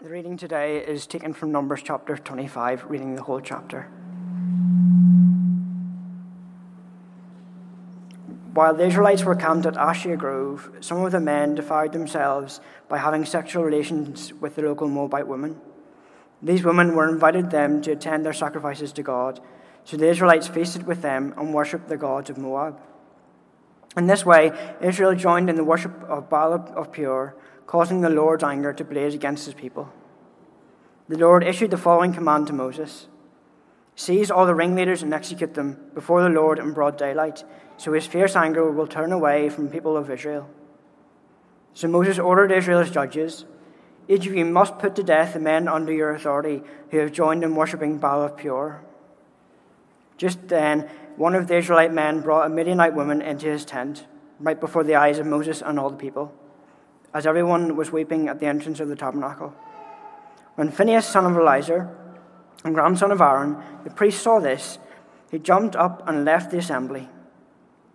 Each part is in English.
The reading today is taken from Numbers chapter 25, reading the whole chapter. While the Israelites were camped at Acacia Grove, some of the men defiled themselves by having sexual relations with the local Moabite women. These women were invited them to attend their sacrifices to God, so the Israelites feasted with them and worshipped the gods of Moab. In this way, Israel joined in the worship of Baal of Peor causing the Lord's anger to blaze against his people. The Lord issued the following command to Moses Seize all the ringleaders and execute them before the Lord in broad daylight, so his fierce anger will turn away from the people of Israel. So Moses ordered Israel's judges Each of you must put to death the men under your authority who have joined in worshipping Baal of Peor. Just then, one of the Israelite men brought a Midianite woman into his tent, right before the eyes of Moses and all the people as everyone was weeping at the entrance of the tabernacle. When Phinehas, son of Eleazar, and grandson of Aaron, the priest, saw this, he jumped up and left the assembly.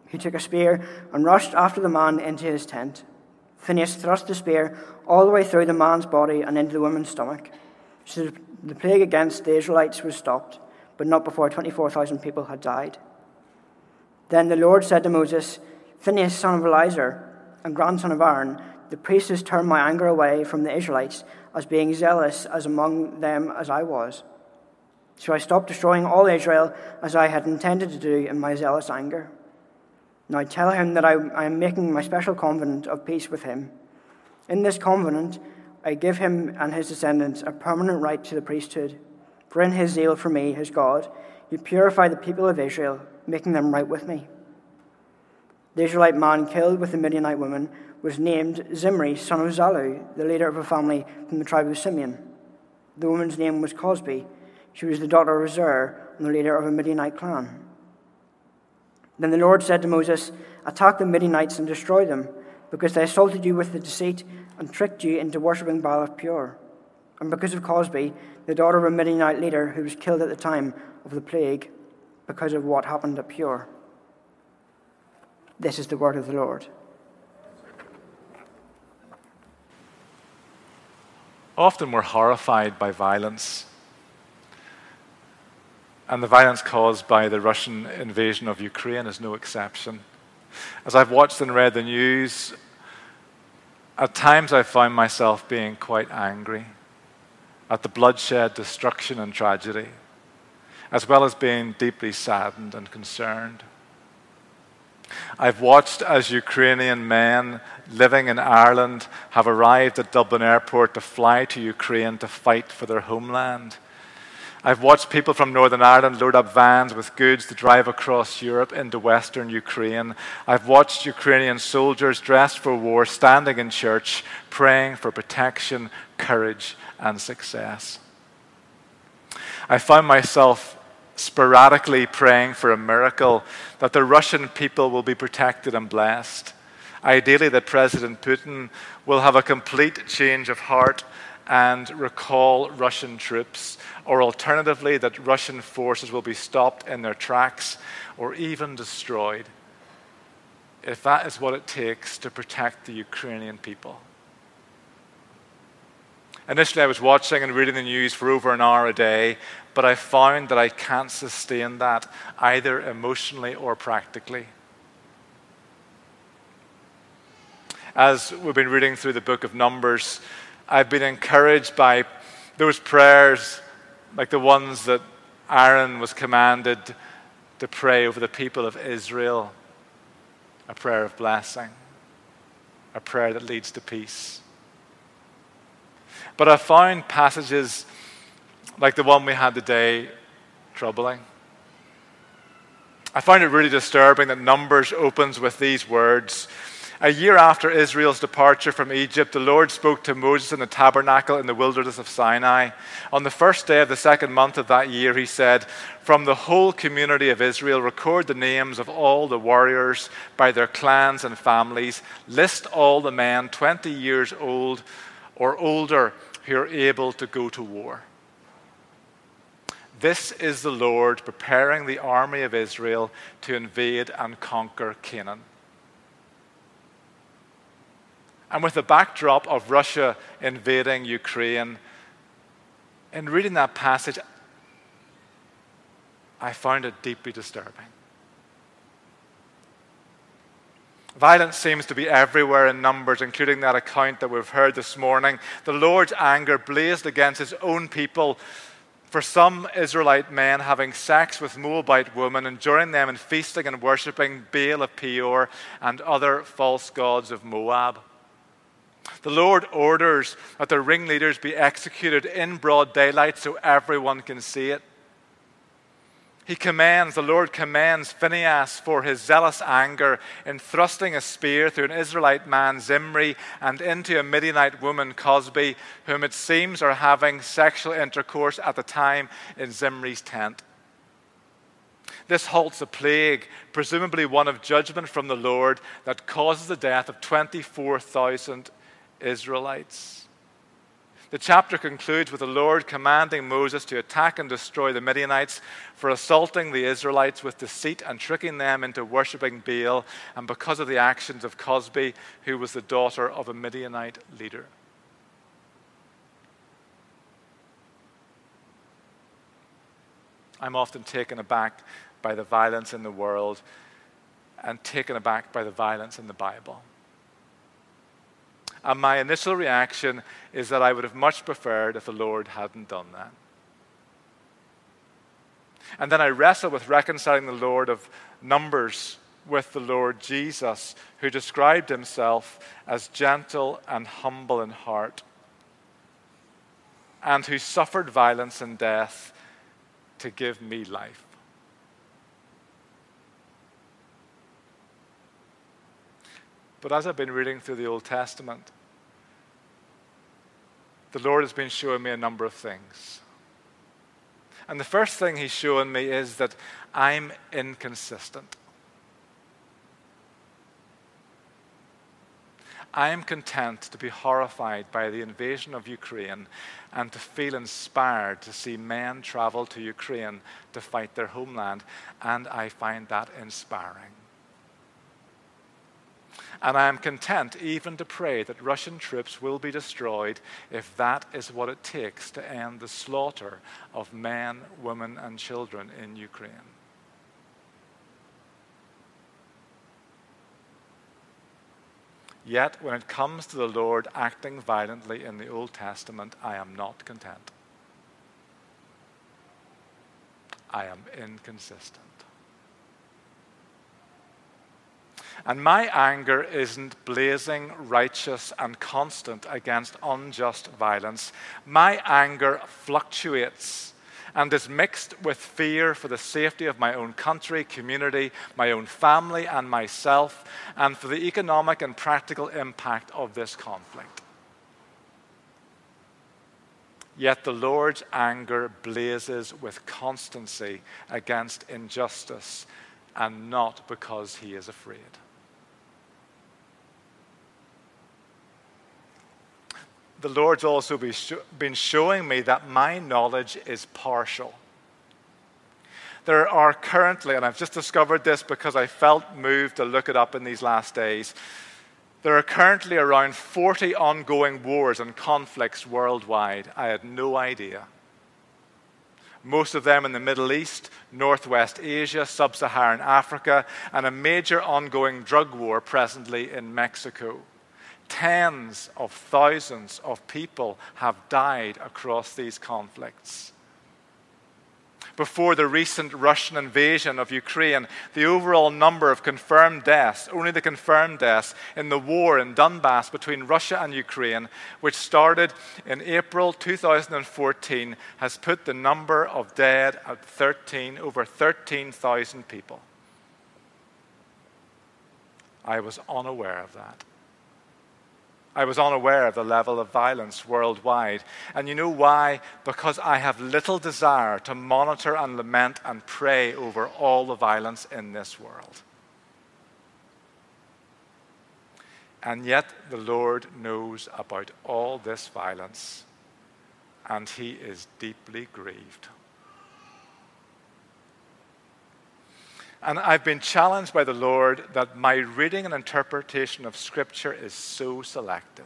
He took a spear and rushed after the man into his tent. Phinehas thrust the spear all the way through the man's body and into the woman's stomach. So the plague against the Israelites was stopped, but not before 24,000 people had died. Then the Lord said to Moses, Phinehas, son of Eleazar, and grandson of Aaron, the priests turned my anger away from the Israelites as being zealous as among them as I was. So I stopped destroying all Israel as I had intended to do in my zealous anger. Now I tell him that I, I am making my special covenant of peace with him. In this covenant, I give him and his descendants a permanent right to the priesthood. For in his zeal for me, his God, he purified the people of Israel, making them right with me. The Israelite man killed with the Midianite woman was named Zimri, son of Salu, the leader of a family from the tribe of Simeon. The woman's name was Cozbi. She was the daughter of Zur and the leader of a Midianite clan. Then the Lord said to Moses, Attack the Midianites and destroy them, because they assaulted you with the deceit and tricked you into worshipping Baal of Peor. And because of Cozbi, the daughter of a Midianite leader who was killed at the time of the plague, because of what happened at Peor. This is the word of the Lord. Often we're horrified by violence, and the violence caused by the Russian invasion of Ukraine is no exception. As I've watched and read the news, at times I've found myself being quite angry at the bloodshed, destruction, and tragedy, as well as being deeply saddened and concerned. I've watched as Ukrainian men living in Ireland have arrived at Dublin Airport to fly to Ukraine to fight for their homeland. I've watched people from Northern Ireland load up vans with goods to drive across Europe into Western Ukraine. I've watched Ukrainian soldiers dressed for war standing in church, praying for protection, courage, and success. I found myself sporadically praying for a miracle that the Russian people will be protected and blessed. Ideally, that President Putin will have a complete change of heart and recall Russian troops, or alternatively, that Russian forces will be stopped in their tracks or even destroyed, if that is what it takes to protect the Ukrainian people. Initially, I was watching and reading the news for over an hour a day, but I found that I can't sustain that either emotionally or practically. As we've been reading through the book of Numbers, I've been encouraged by those prayers, like the ones that Aaron was commanded to pray over the people of Israel a prayer of blessing, a prayer that leads to peace. But I found passages like the one we had today troubling. I find it really disturbing that Numbers opens with these words. A year after Israel's departure from Egypt, the Lord spoke to Moses in the tabernacle in the wilderness of Sinai. On the first day of the second month of that year, he said, From the whole community of Israel, record the names of all the warriors by their clans and families. List all the men 20 years old or older who are able to go to war. This is the Lord preparing the army of Israel to invade and conquer Canaan. And with the backdrop of Russia invading Ukraine, in reading that passage, I found it deeply disturbing. Violence seems to be everywhere in Numbers, including that account that we've heard this morning. The Lord's anger blazed against his own people for some Israelite men having sex with Moabite women and joining them in feasting and worshipping Baal of Peor and other false gods of Moab. The Lord orders that the ringleaders be executed in broad daylight so everyone can see it. He commands, the Lord commands Phinehas for his zealous anger in thrusting a spear through an Israelite man, Zimri, and into a Midianite woman, Cozbi, whom it seems are having sexual intercourse at the time in Zimri's tent. This halts a plague, presumably one of judgment from the Lord, that causes the death of 24,000 Israelites. The chapter concludes with the Lord commanding Moses to attack and destroy the Midianites for assaulting the Israelites with deceit and tricking them into worshipping Baal, and because of the actions of Cozbi, who was the daughter of a Midianite leader. I'm often taken aback by the violence in the world and taken aback by the violence in the Bible. And my initial reaction is that I would have much preferred if the Lord hadn't done that. And then I wrestle with reconciling the Lord of Numbers with the Lord Jesus, who described himself as gentle and humble in heart, and who suffered violence and death to give me life. But as I've been reading through the Old Testament, the Lord has been showing me a number of things. And the first thing He's showing me is that I'm inconsistent. I am content to be horrified by the invasion of Ukraine and to feel inspired to see men travel to Ukraine to fight their homeland, and I find that inspiring. And I am content even to pray that Russian troops will be destroyed if that is what it takes to end the slaughter of men, women, and children in Ukraine. Yet, when it comes to the Lord acting violently in the Old Testament, I am not content. I am inconsistent. And my anger isn't blazing, righteous, and constant against unjust violence. My anger fluctuates and is mixed with fear for the safety of my own country, community, my own family, and myself, and for the economic and practical impact of this conflict. Yet the Lord's anger blazes with constancy against injustice, and not because he is afraid. The Lord's also been showing me that my knowledge is partial. There are currently, and I've just discovered this because I felt moved to look it up in these last days, there are currently around 40 ongoing wars and conflicts worldwide. I had no idea. Most of them in the Middle East, Northwest Asia, Sub Saharan Africa, and a major ongoing drug war presently in Mexico. Tens of thousands of people have died across these conflicts. Before the recent Russian invasion of Ukraine, the overall number of confirmed deaths, only the confirmed deaths in the war in Donbass between Russia and Ukraine, which started in April 2014, has put the number of dead at 13, over 13,000 people. I was unaware of that. I was unaware of the level of violence worldwide. And you know why? Because I have little desire to monitor and lament and pray over all the violence in this world. And yet, the Lord knows about all this violence, and He is deeply grieved. And I've been challenged by the Lord that my reading and interpretation of Scripture is so selective.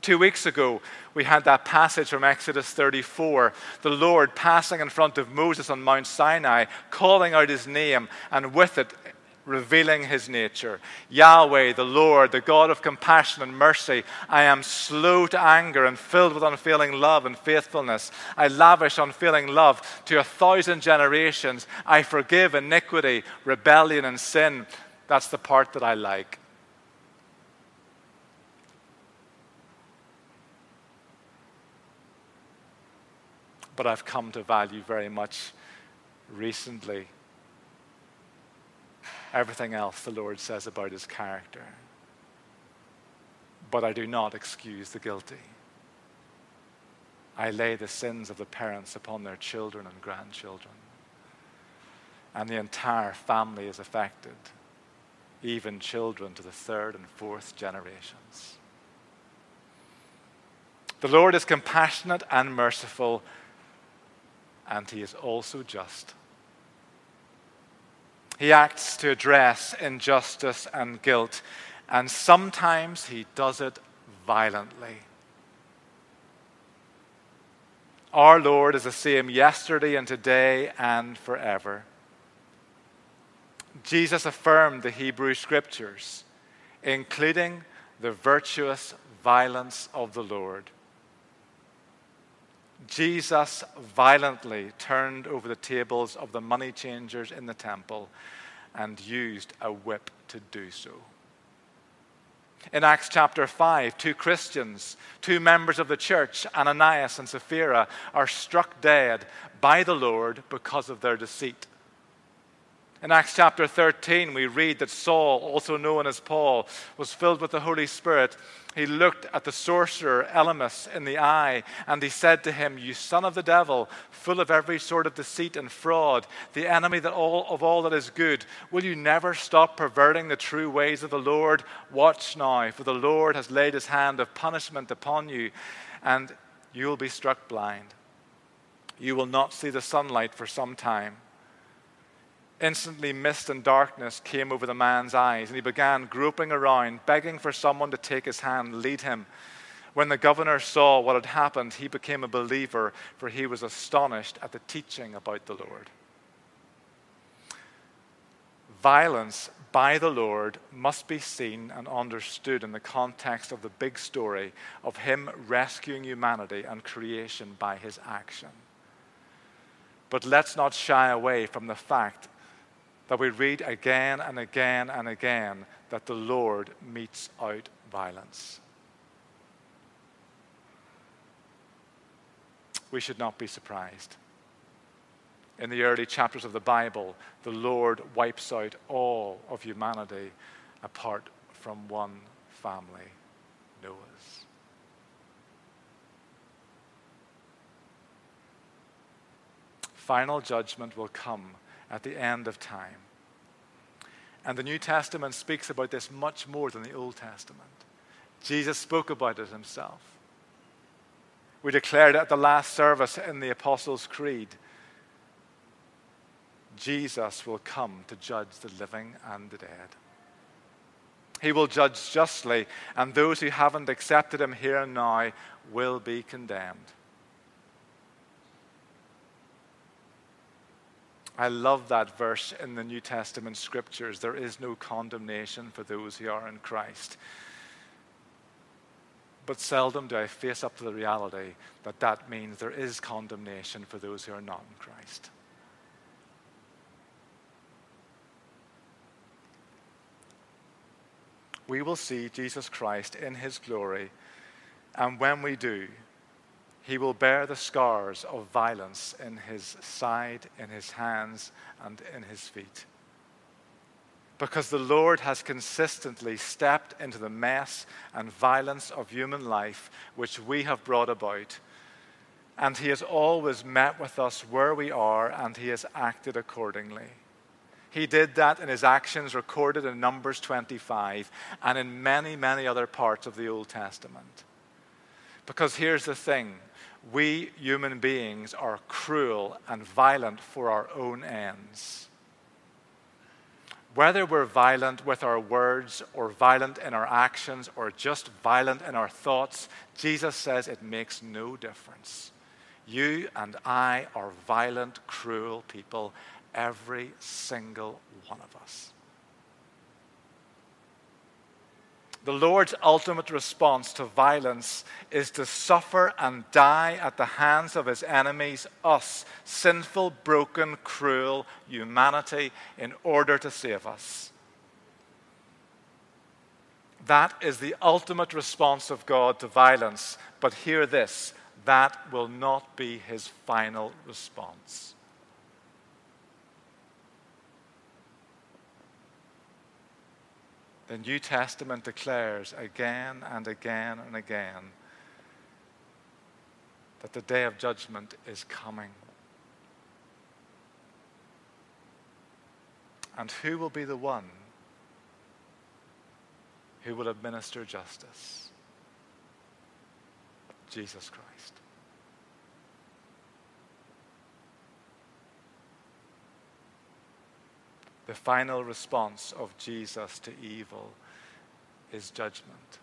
Two weeks ago, we had that passage from Exodus 34, the Lord passing in front of Moses on Mount Sinai, calling out his name, and with it, revealing his nature. Yahweh, the Lord, the God of compassion and mercy, I am slow to anger and filled with unfailing love and faithfulness. I lavish unfailing love to a thousand generations. I forgive iniquity, rebellion, and sin. That's the part that I like. but I've come to value very much recently everything else the Lord says about his character. But I do not excuse the guilty. I lay the sins of the parents upon their children and grandchildren. And the entire family is affected, even children to the third and fourth generations. The Lord is compassionate and merciful and he is also just. He acts to address injustice and guilt, and sometimes he does it violently. Our Lord is the same yesterday and today and forever. Jesus affirmed the Hebrew Scriptures, including the virtuous violence of the Lord. Jesus violently turned over the tables of the money changers in the temple and used a whip to do so. In Acts chapter 5, two Christians, two members of the church, Ananias and Sapphira, are struck dead by the Lord because of their deceit. In Acts chapter 13, we read that Saul, also known as Paul, was filled with the Holy Spirit. He looked at the sorcerer Elymas in the eye, and he said to him, You son of the devil, full of every sort of deceit and fraud, the enemy that all, of all that is good, will you never stop perverting the true ways of the Lord? Watch now, for the Lord has laid his hand of punishment upon you, and you will be struck blind. You will not see the sunlight for some time. Instantly, mist and darkness came over the man's eyes, and he began groping around, begging for someone to take his hand, lead him. When the governor saw what had happened, he became a believer, for he was astonished at the teaching about the Lord. Violence by the Lord must be seen and understood in the context of the big story of Him rescuing humanity and creation by His action. But let's not shy away from the fact that we read again and again and again that the Lord metes out violence. We should not be surprised. In the early chapters of the Bible, the Lord wipes out all of humanity apart from one family, Noah's. Final judgment will come at the end of time. And the New Testament speaks about this much more than the Old Testament. Jesus spoke about it himself. We declared at the last service in the Apostles' Creed Jesus will come to judge the living and the dead. He will judge justly, and those who haven't accepted him here and now will be condemned. I love that verse in the New Testament scriptures. There is no condemnation for those who are in Christ. But seldom do I face up to the reality that that means there is condemnation for those who are not in Christ. We will see Jesus Christ in his glory, and when we do, he will bear the scars of violence in his side, in his hands, and in his feet. Because the Lord has consistently stepped into the mess and violence of human life which we have brought about. And he has always met with us where we are, and he has acted accordingly. He did that in his actions recorded in Numbers 25 and in many, many other parts of the Old Testament. Because here's the thing we human beings are cruel and violent for our own ends. Whether we're violent with our words or violent in our actions or just violent in our thoughts, Jesus says it makes no difference. You and I are violent, cruel people, every single one of us. The Lord's ultimate response to violence is to suffer and die at the hands of his enemies, us, sinful, broken, cruel humanity, in order to save us. That is the ultimate response of God to violence. But hear this that will not be his final response. The New Testament declares again and again and again that the day of judgment is coming. And who will be the one who will administer justice? Jesus Christ. The final response of Jesus to evil is judgment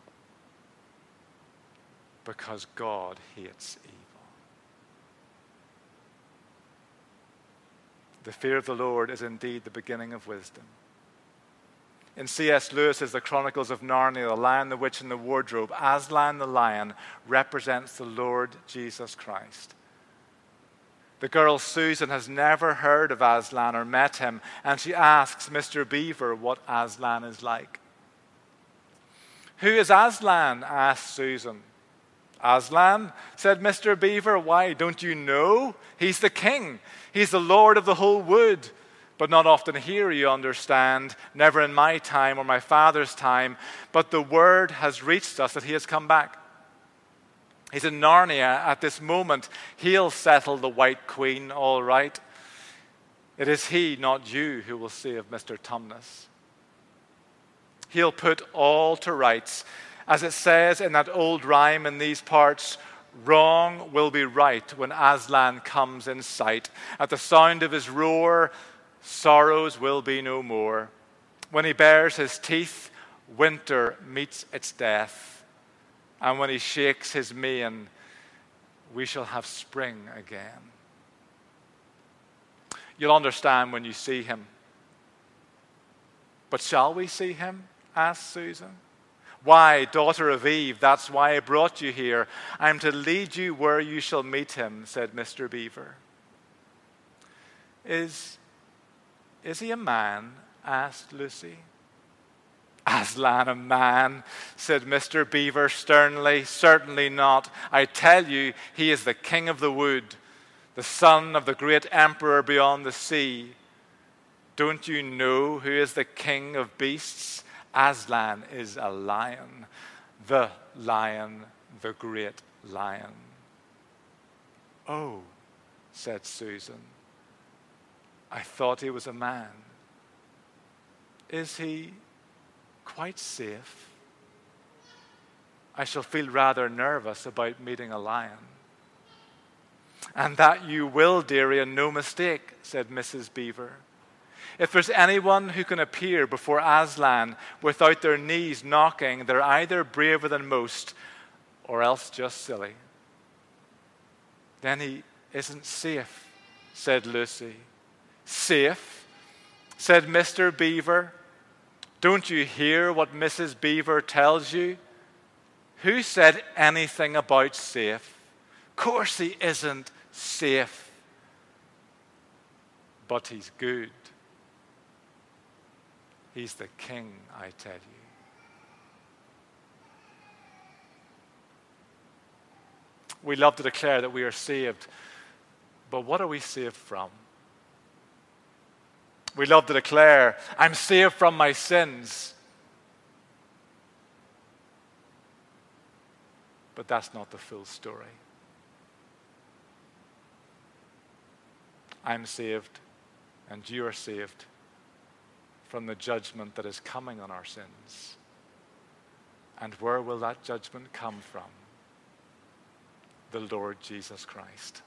because God hates evil. The fear of the Lord is indeed the beginning of wisdom. In C.S. Lewis's The Chronicles of Narnia, The Lion, the Witch, and the Wardrobe, Aslan the lion represents the Lord Jesus Christ. The girl Susan has never heard of Aslan or met him, and she asks Mr. Beaver what Aslan is like. Who is Aslan? asked Susan. Aslan, said Mr. Beaver, why don't you know? He's the king. He's the lord of the whole wood. But not often here, you understand, never in my time or my father's time. But the word has reached us that he has come back. He's in Narnia at this moment. He'll settle the White Queen, all right. It is he, not you, who will save Mr. Tumnus. He'll put all to rights. As it says in that old rhyme in these parts, wrong will be right when Aslan comes in sight. At the sound of his roar, sorrows will be no more. When he bares his teeth, winter meets its death. And when he shakes his mane, we shall have spring again. You'll understand when you see him. But shall we see him? asked Susan. Why, daughter of Eve, that's why I brought you here. I'm to lead you where you shall meet him, said Mr. Beaver. Is, is he a man? asked Lucy. Aslan a man, said Mr. Beaver sternly. Certainly not. I tell you, he is the king of the wood, the son of the great emperor beyond the sea. Don't you know who is the king of beasts? Aslan is a lion, the lion, the great lion. Oh, said Susan, I thought he was a man. Is he quite safe. I shall feel rather nervous about meeting a lion. And that you will, dearie, and no mistake, said Mrs. Beaver. If there's anyone who can appear before Aslan without their knees knocking, they're either braver than most or else just silly. Then he isn't safe, said Lucy. Safe, said Mr. Beaver. Don't you hear what Mrs. Beaver tells you? Who said anything about safe? Of course, he isn't safe, but he's good. He's the king, I tell you. We love to declare that we are saved, but what are we saved from? We love to declare, I'm saved from my sins. But that's not the full story. I'm saved, and you are saved from the judgment that is coming on our sins. And where will that judgment come from? The Lord Jesus Christ.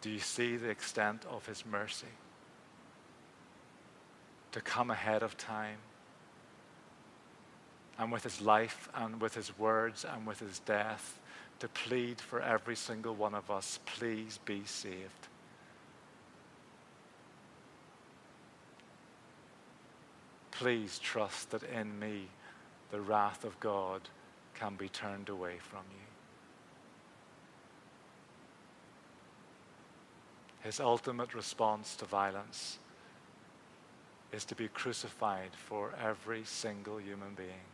Do you see the extent of his mercy? to come ahead of time and with his life and with his words and with his death to plead for every single one of us please be saved. Please trust that in me the wrath of God can be turned away from you. His ultimate response to violence is to be crucified for every single human being.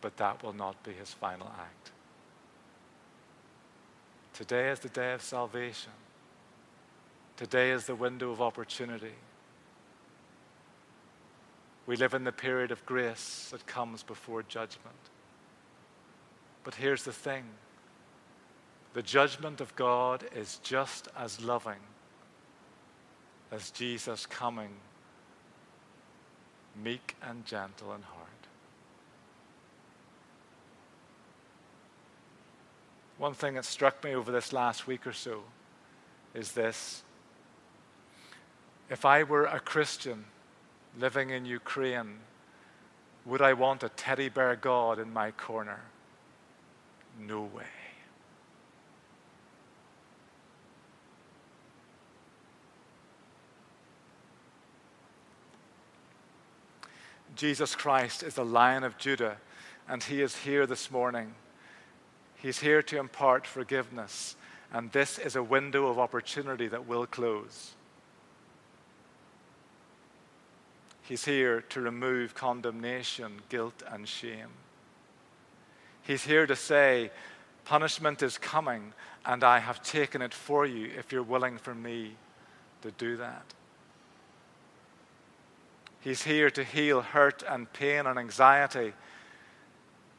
But that will not be his final act. Today is the day of salvation. Today is the window of opportunity. We live in the period of grace that comes before judgment. But here's the thing the judgment of God is just as loving as Jesus coming, meek and gentle in heart. One thing that struck me over this last week or so is this. If I were a Christian, living in Ukraine, would I want a teddy bear God in my corner? No way. Jesus Christ is the Lion of Judah, and he is here this morning. He's here to impart forgiveness, and this is a window of opportunity that will close. He's here to remove condemnation, guilt, and shame. He's here to say, Punishment is coming, and I have taken it for you if you're willing for me to do that. He's here to heal hurt and pain and anxiety.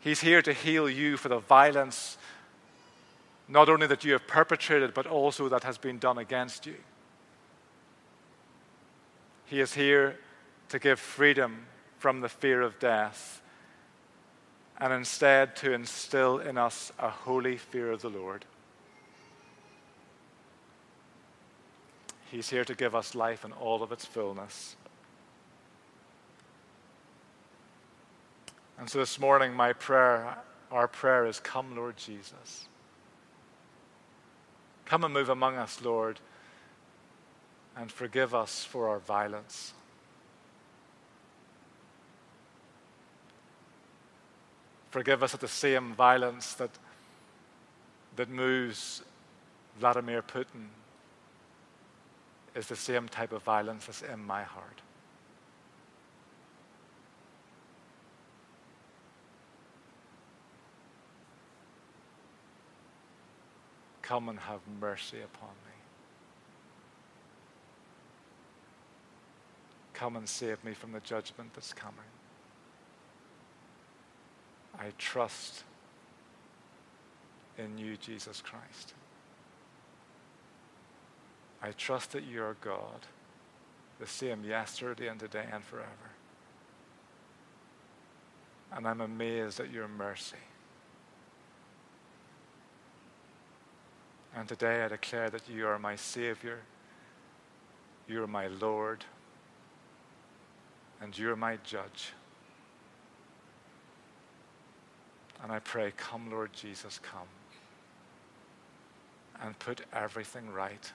He's here to heal you for the violence, not only that you have perpetrated, but also that has been done against you. He is here to give freedom from the fear of death and instead to instill in us a holy fear of the Lord. He's here to give us life in all of its fullness. And so this morning, my prayer, our prayer is Come, Lord Jesus. Come and move among us, Lord, and forgive us for our violence. Forgive us of the same violence that, that moves Vladimir Putin is the same type of violence that's in my heart. Come and have mercy upon me. Come and save me from the judgment that's coming. I trust in you, Jesus Christ. I trust that you are God, the same yesterday and today and forever. And I'm amazed at your mercy. And today I declare that you are my Savior, you are my Lord, and you are my Judge. And I pray, come, Lord Jesus, come. And put everything right.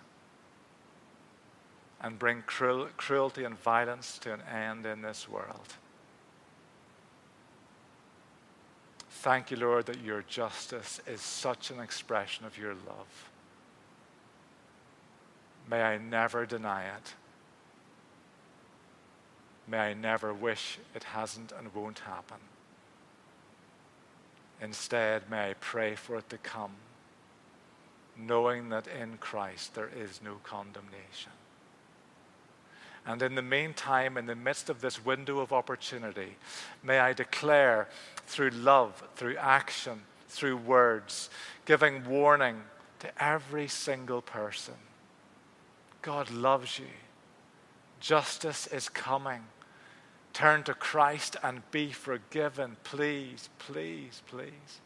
And bring cruel, cruelty and violence to an end in this world. Thank you, Lord, that your justice is such an expression of your love. May I never deny it. May I never wish it hasn't and won't happen. Instead, may I pray for it to come, knowing that in Christ there is no condemnation. And in the meantime, in the midst of this window of opportunity, may I declare through love, through action, through words, giving warning to every single person God loves you. Justice is coming. Turn to Christ and be forgiven. Please, please, please.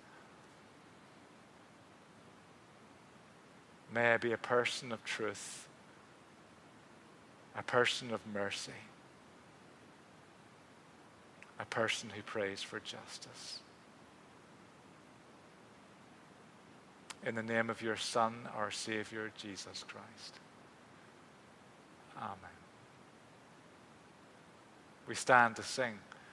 May I be a person of truth a person of mercy, a person who prays for justice. In the name of your Son, our Savior, Jesus Christ. Amen. We stand to sing.